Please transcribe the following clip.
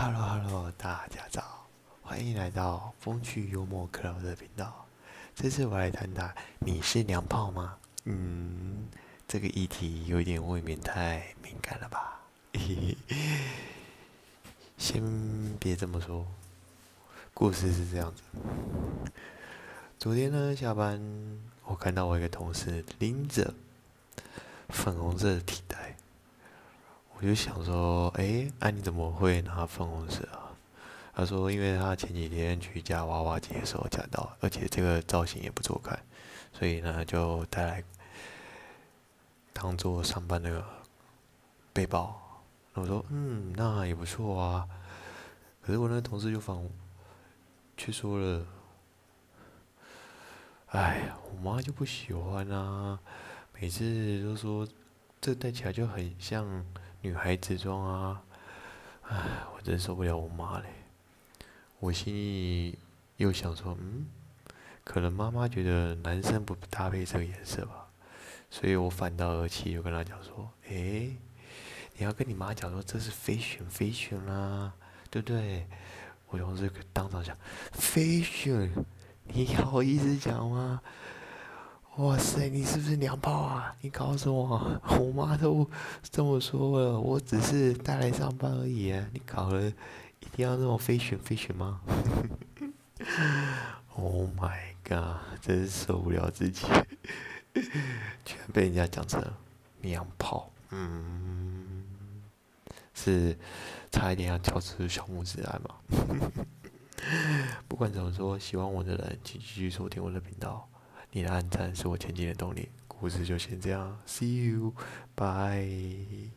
Hello Hello，大家早，欢迎来到风趣幽默克劳的频道。这次我来谈谈你是娘炮吗？嗯，这个议题有点未免太敏感了吧嘿嘿？先别这么说，故事是这样子。昨天呢，下班我看到我一个同事拎着粉红色的提，我就想说，哎，啊你怎么会拿粉红色啊？他说，因为他前几天去夹娃娃机的时候夹到，而且这个造型也不错看，所以呢就带来当做上班的背包。我说，嗯，那也不错啊。可是我那个同事就反，却说了。哎呀，我妈就不喜欢啊，每次都说这戴起来就很像女孩子装啊，哎，我真受不了我妈嘞。我心里又想说，嗯，可能妈妈觉得男生不搭配这个颜色吧，所以我反倒而起，就跟她讲说，哎，你要跟你妈讲说这是飞选飞选啦，对不对？我同事当场讲飞选。你好意思讲吗？哇塞，你是不是娘炮啊？你告诉我，我妈都这么说了，我只是带来上班而已啊！你搞了一定要那么飞旋飞旋吗？Oh my god，真是受不了自己，居然被人家讲成娘炮，嗯，是差一点要跳出小拇指来吗？不管怎么说，喜欢我的人请继续收听我的频道。你的暗赞是我前进的动力。故事就先这样，See you，bye。